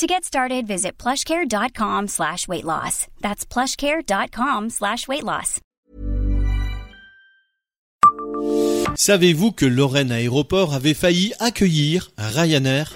To get started, visit plushcare.com slash weight loss. That's plushcare.com slash weight loss. Savez-vous que Lorraine Aéroport avait failli accueillir Ryanair?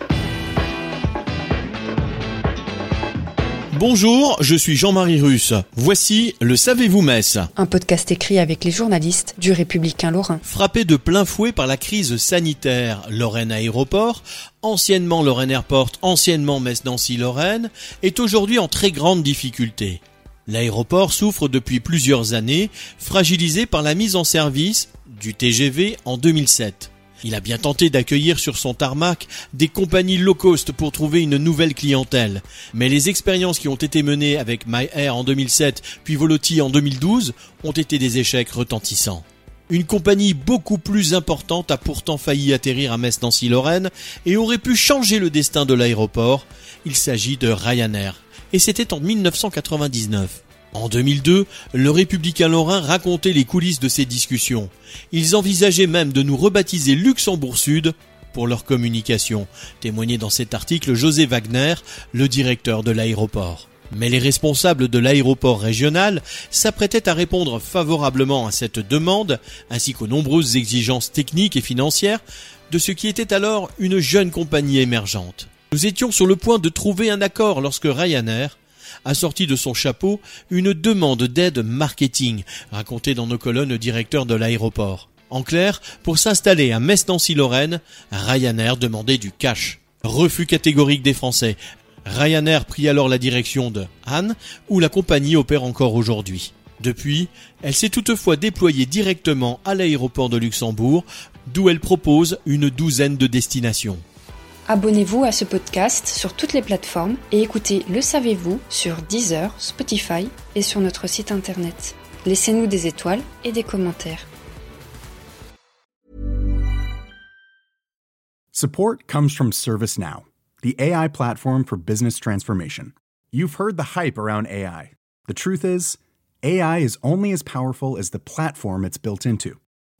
Bonjour, je suis Jean-Marie Russe. Voici le Savez-vous Metz Un podcast écrit avec les journalistes du Républicain Lorrain. Frappé de plein fouet par la crise sanitaire, Lorraine Aéroport, anciennement Lorraine Airport, anciennement Metz-Nancy-Lorraine, est aujourd'hui en très grande difficulté. L'aéroport souffre depuis plusieurs années, fragilisé par la mise en service du TGV en 2007. Il a bien tenté d'accueillir sur son tarmac des compagnies low cost pour trouver une nouvelle clientèle. Mais les expériences qui ont été menées avec MyAir en 2007 puis Voloti en 2012 ont été des échecs retentissants. Une compagnie beaucoup plus importante a pourtant failli atterrir à Metz-Nancy-Lorraine et aurait pu changer le destin de l'aéroport. Il s'agit de Ryanair. Et c'était en 1999. En 2002, le républicain lorrain racontait les coulisses de ces discussions. Ils envisageaient même de nous rebaptiser Luxembourg Sud pour leur communication, témoignait dans cet article José Wagner, le directeur de l'aéroport. Mais les responsables de l'aéroport régional s'apprêtaient à répondre favorablement à cette demande, ainsi qu'aux nombreuses exigences techniques et financières de ce qui était alors une jeune compagnie émergente. Nous étions sur le point de trouver un accord lorsque Ryanair, a sorti de son chapeau une demande d'aide marketing, racontée dans nos colonnes directeur de l'aéroport. En clair, pour s'installer à Metz-Nancy-Lorraine, Ryanair demandait du cash. Refus catégorique des Français. Ryanair prit alors la direction de Anne, où la compagnie opère encore aujourd'hui. Depuis, elle s'est toutefois déployée directement à l'aéroport de Luxembourg, d'où elle propose une douzaine de destinations. Abonnez-vous à ce podcast sur toutes les plateformes et écoutez Le Savez-vous sur Deezer, Spotify et sur notre site internet. Laissez-nous des étoiles et des commentaires. Support comes from ServiceNow, the AI platform for business transformation. You've heard the hype around AI. The truth is, AI is only as powerful as the platform it's built into.